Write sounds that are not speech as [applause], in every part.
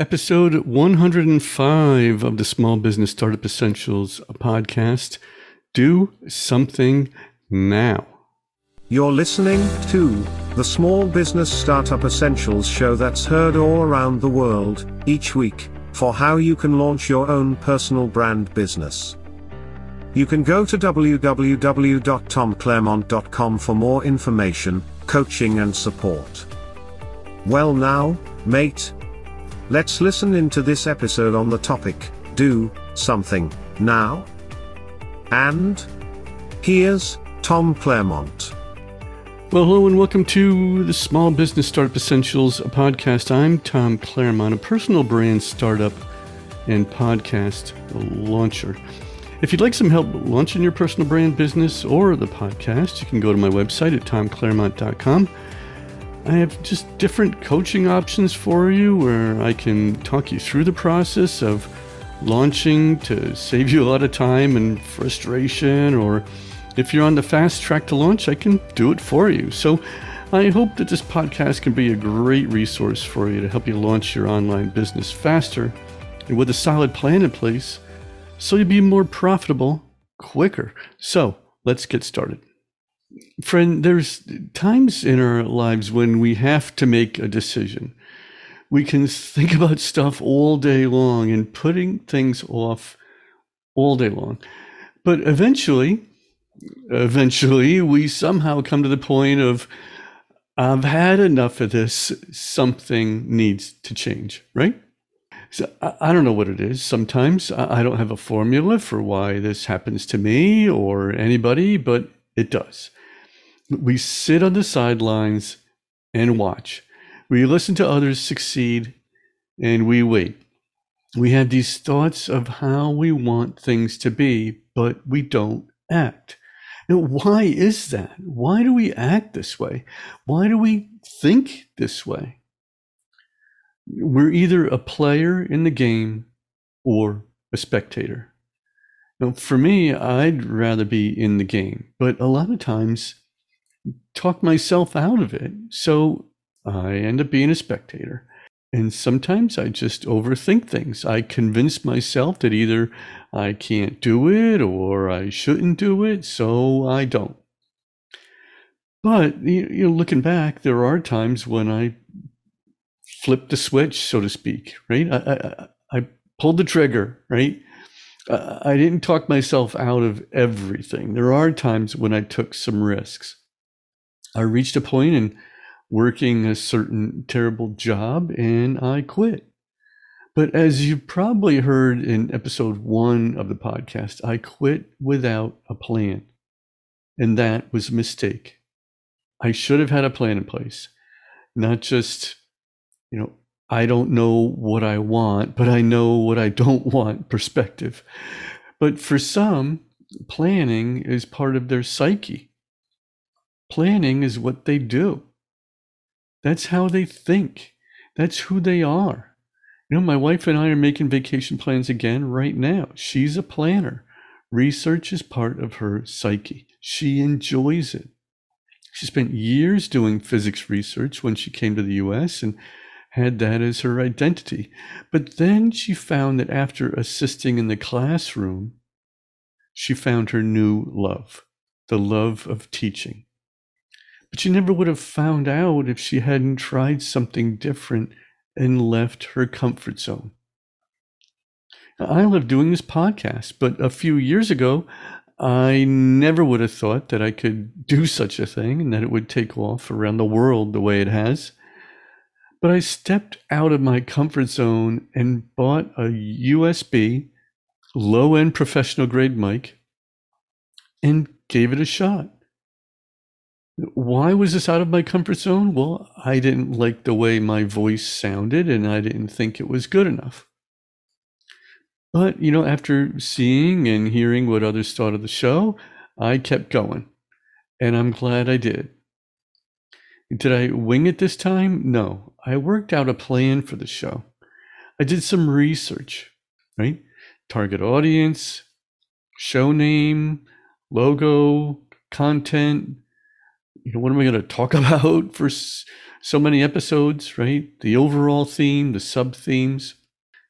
Episode 105 of the Small Business Startup Essentials podcast. Do something now. You're listening to the Small Business Startup Essentials show that's heard all around the world each week for how you can launch your own personal brand business. You can go to www.tomclaremont.com for more information, coaching, and support. Well, now, mate, let's listen into this episode on the topic Do Something Now. And here's Tom Claremont. Well, hello and welcome to the Small Business Startup Essentials podcast. I'm Tom Claremont, a personal brand startup and podcast launcher. If you'd like some help launching your personal brand business or the podcast, you can go to my website at tomclaremont.com. I have just different coaching options for you where I can talk you through the process of launching to save you a lot of time and frustration or if you're on the fast track to launch, I can do it for you. So I hope that this podcast can be a great resource for you to help you launch your online business faster and with a solid plan in place so you'll be more profitable quicker. So let's get started. Friend, there's times in our lives when we have to make a decision. We can think about stuff all day long and putting things off all day long. But eventually, eventually we somehow come to the point of I've had enough of this. Something needs to change, right? So I, I don't know what it is. Sometimes I, I don't have a formula for why this happens to me or anybody, but it does. We sit on the sidelines and watch. We listen to others succeed and we wait. We have these thoughts of how we want things to be, but we don't act. Now, why is that? Why do we act this way? Why do we think this way? We're either a player in the game or a spectator. Now, for me, I'd rather be in the game, but a lot of times talk myself out of it. So I end up being a spectator. And sometimes I just overthink things. I convince myself that either I can't do it or I shouldn't do it, so I don't. But you know, looking back, there are times when I flipped the switch, so to speak. Right? I, I, I pulled the trigger. Right? I didn't talk myself out of everything. There are times when I took some risks. I reached a point in working a certain terrible job and I quit. But as you probably heard in episode one of the podcast, I quit without a plan. And that was a mistake. I should have had a plan in place, not just, you know, I don't know what I want, but I know what I don't [laughs] want perspective. But for some, planning is part of their psyche. Planning is what they do. That's how they think. That's who they are. You know, my wife and I are making vacation plans again right now. She's a planner. Research is part of her psyche. She enjoys it. She spent years doing physics research when she came to the US and had that as her identity. But then she found that after assisting in the classroom, she found her new love, the love of teaching. But she never would have found out if she hadn't tried something different and left her comfort zone. I love doing this podcast, but a few years ago, I never would have thought that I could do such a thing and that it would take off around the world the way it has. But I stepped out of my comfort zone and bought a USB low end professional grade mic and gave it a shot. Why was this out of my comfort zone? Well, I didn't like the way my voice sounded and I didn't think it was good enough. But, you know, after seeing and hearing what others thought of the show, I kept going. And I'm glad I did. Did I wing it this time? No. I worked out a plan for the show. I did some research, right? Target audience, show name, logo, content, you know, what am I going to talk [laughs] about for so many episodes, right? The overall theme, the sub themes,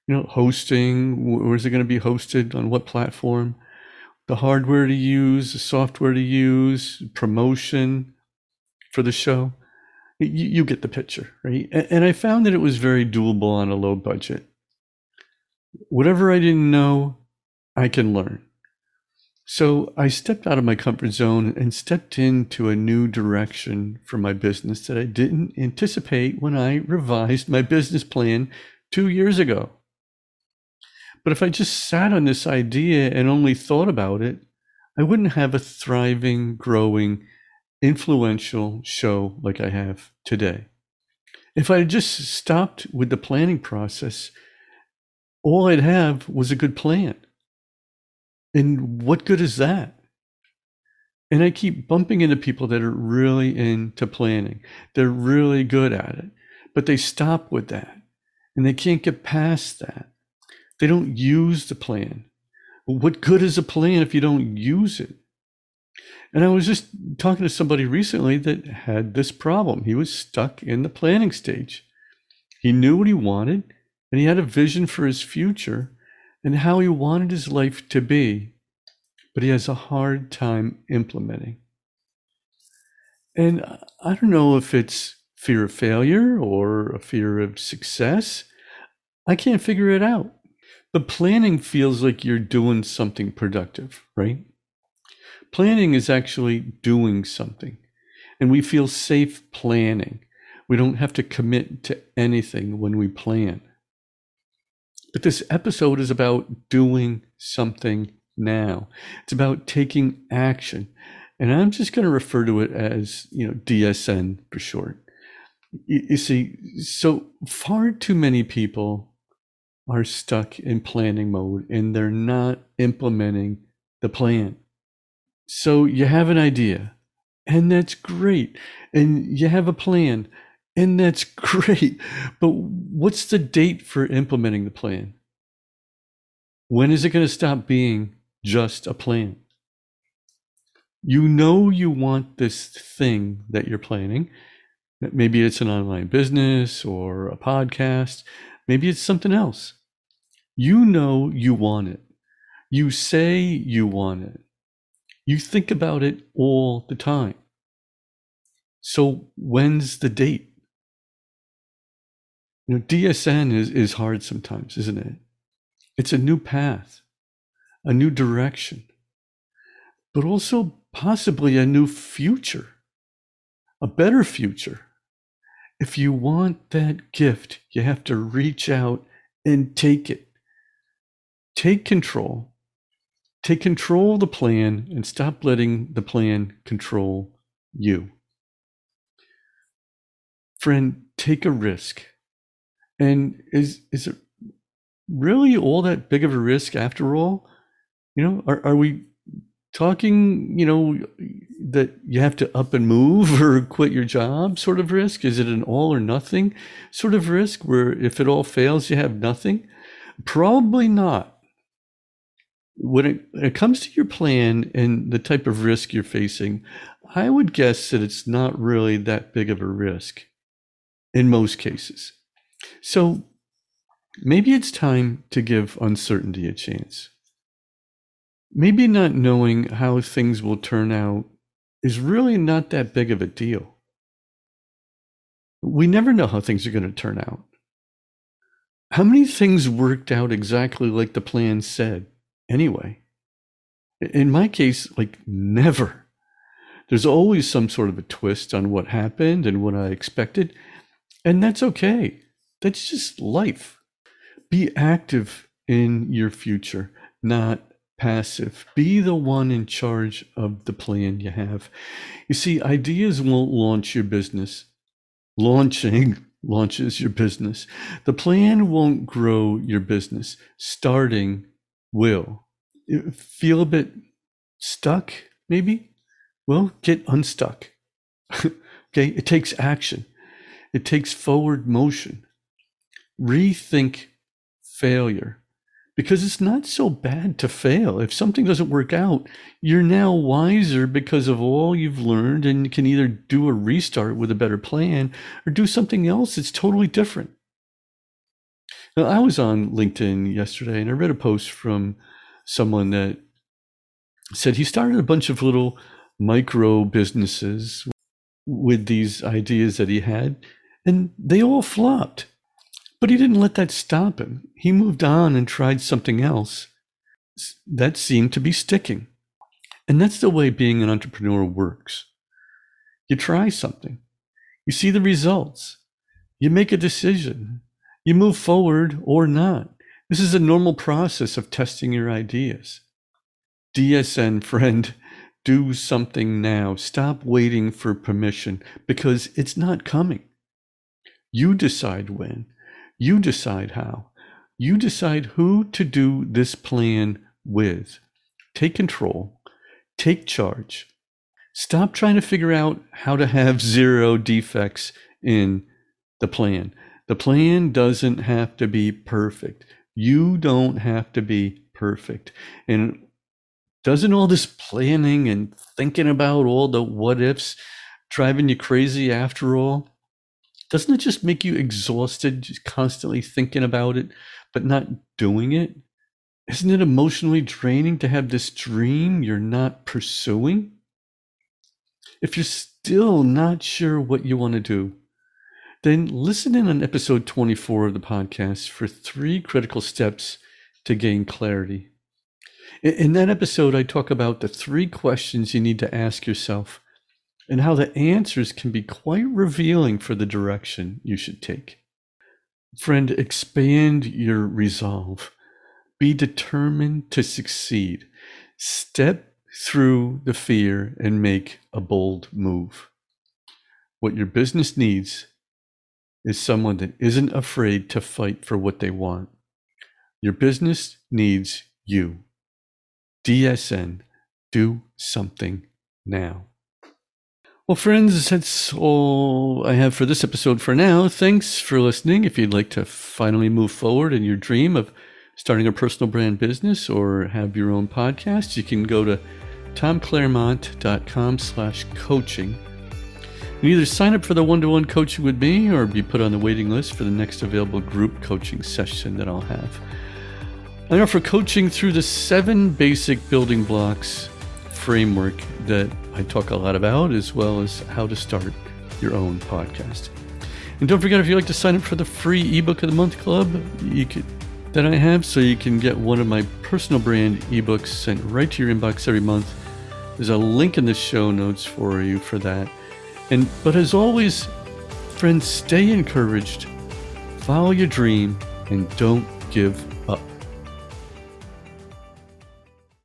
you know, hosting, where is it going to be hosted, on what platform, the hardware to use, the software to use, promotion for the show. You, you get the picture, right? And, and I found that it was very doable on a low budget. Whatever I didn't know, I can learn. So I stepped out of my comfort zone and stepped into a new direction for my business that I didn't anticipate when I revised my business plan two years ago. But if I just sat on this idea and only thought about it, I wouldn't have a thriving, growing, influential show like I have today. If I had just stopped with the planning process, all I'd have was a good plan. And what good is that? And I keep bumping into people that are really into planning. They're really good at it, but they stop with that and they can't get past that. They don't use the plan. What good is a plan if you don't use it? And I was just talking to somebody recently that had this problem. He was stuck in the planning stage. He knew what he wanted and he had a vision for his future, and how he wanted his life to be, but he has a hard time implementing. And I don't know if it's fear of failure or a fear of success. I can't figure it out. But planning feels like you're doing something productive, right? Planning is actually doing something. And we feel safe planning. We don't have to commit to anything when we plan. But this episode is about doing something now. It's about taking action. And I'm just going to refer to it as, you know, DSN for short. You, you see, so far too many people are stuck in planning mode and they're not implementing the plan. So you have an idea, and that's great. And you have a plan, and that's [laughs] great. But what's the date for implementing the plan? When is it going to stop being just a plan? You know you want this thing that you're planning. Maybe it's an online business or a podcast. Maybe it's something else. You know you want it. You say you want it. You think about it all the time. So when's the date? You know, DSN is, is hard sometimes, isn't it? It's a new path, a new direction, but also possibly a new future, a better future. If you want that gift, you have to reach out and take it. Take control. Take control of the plan and stop letting the plan control you. Friend, take a risk. And is is it really all that big of a risk after all? You know, are are we talking, you know, that you have to up and move [laughs] or quit your job sort of risk? Is it an all or nothing sort of risk where if it all fails, you have nothing? Probably not. When it, when it comes to your plan and the type of risk you're facing, I would guess that it's not really that big of a risk in most cases. So maybe it's time to give uncertainty a chance. Maybe not knowing how things will turn out is really not that big of a deal. We never know how things are going to turn out. How many things worked out exactly like the plan said, anyway? In my case, like never. There's always some sort of a twist on what happened and what I expected, and that's okay. That's just life. Be active in your future, not passive. Be the one in charge of the plan you have. You see, ideas won't launch your business. Launching [laughs] launches your business. The plan won't grow your business. Starting will. Feel a bit stuck, maybe? Well, get unstuck. [laughs] okay, it takes action. It takes forward motion. Rethink failure because it's not so bad to fail. If something doesn't work out, you're now wiser because of all you've learned and you can either do a restart with a better plan or do something else that's totally different. Now, I was on LinkedIn yesterday and I read a post from someone that said he started a bunch of little micro businesses with these ideas that he had, and they all flopped. But he didn't let that stop him. He moved on and tried something else that seemed to be sticking. And that's the way being an entrepreneur works. You try something, you see the results, you make a decision, you move forward or not. This is a normal process of testing your ideas. DSN friend, [laughs] do something now. Stop waiting for permission because it's not coming. You decide when. You decide how. You decide who to do this plan with. Take control. Take charge. Stop trying to figure out how to have zero defects in the plan. The plan doesn't have to be perfect. You don't have to be perfect. And doesn't all this planning and thinking about all the what ifs driving you crazy after all? Doesn't it just make you exhausted just constantly thinking about it but not doing it? Isn't it emotionally draining to have this dream you're not pursuing? If you're still not sure what you want to do then listen in on episode 24 of the podcast for three critical steps to gain clarity. In that episode i talk about the three questions you need to ask yourself and how the answers can be quite revealing for the direction you should take. Friend, expand your resolve. Be determined to succeed. Step through the fear and make a bold move. What your business needs is someone that isn't afraid to fight for what they want. Your business needs you. DSN, do something now. Well, friends, that's all I have for this episode for now. Thanks for listening. If you'd like to finally move forward in your dream of starting a personal brand business or have your own podcast, you can go to tomclaremont.com slash coaching. And either sign up for the one-to-one coaching with me or be put on the waiting list for the next available group coaching session that I'll have. I offer coaching through the seven basic building blocks framework that I talk a lot about, as well as how to start your own podcast. And don't forget, if you'd like to sign up for the free ebook of the month club, you could that I have, so you can get one of my personal brand ebooks sent right to your inbox every month. There's a link in the show notes for you for that. And but as always, friends, stay encouraged, follow your dream, and don't give.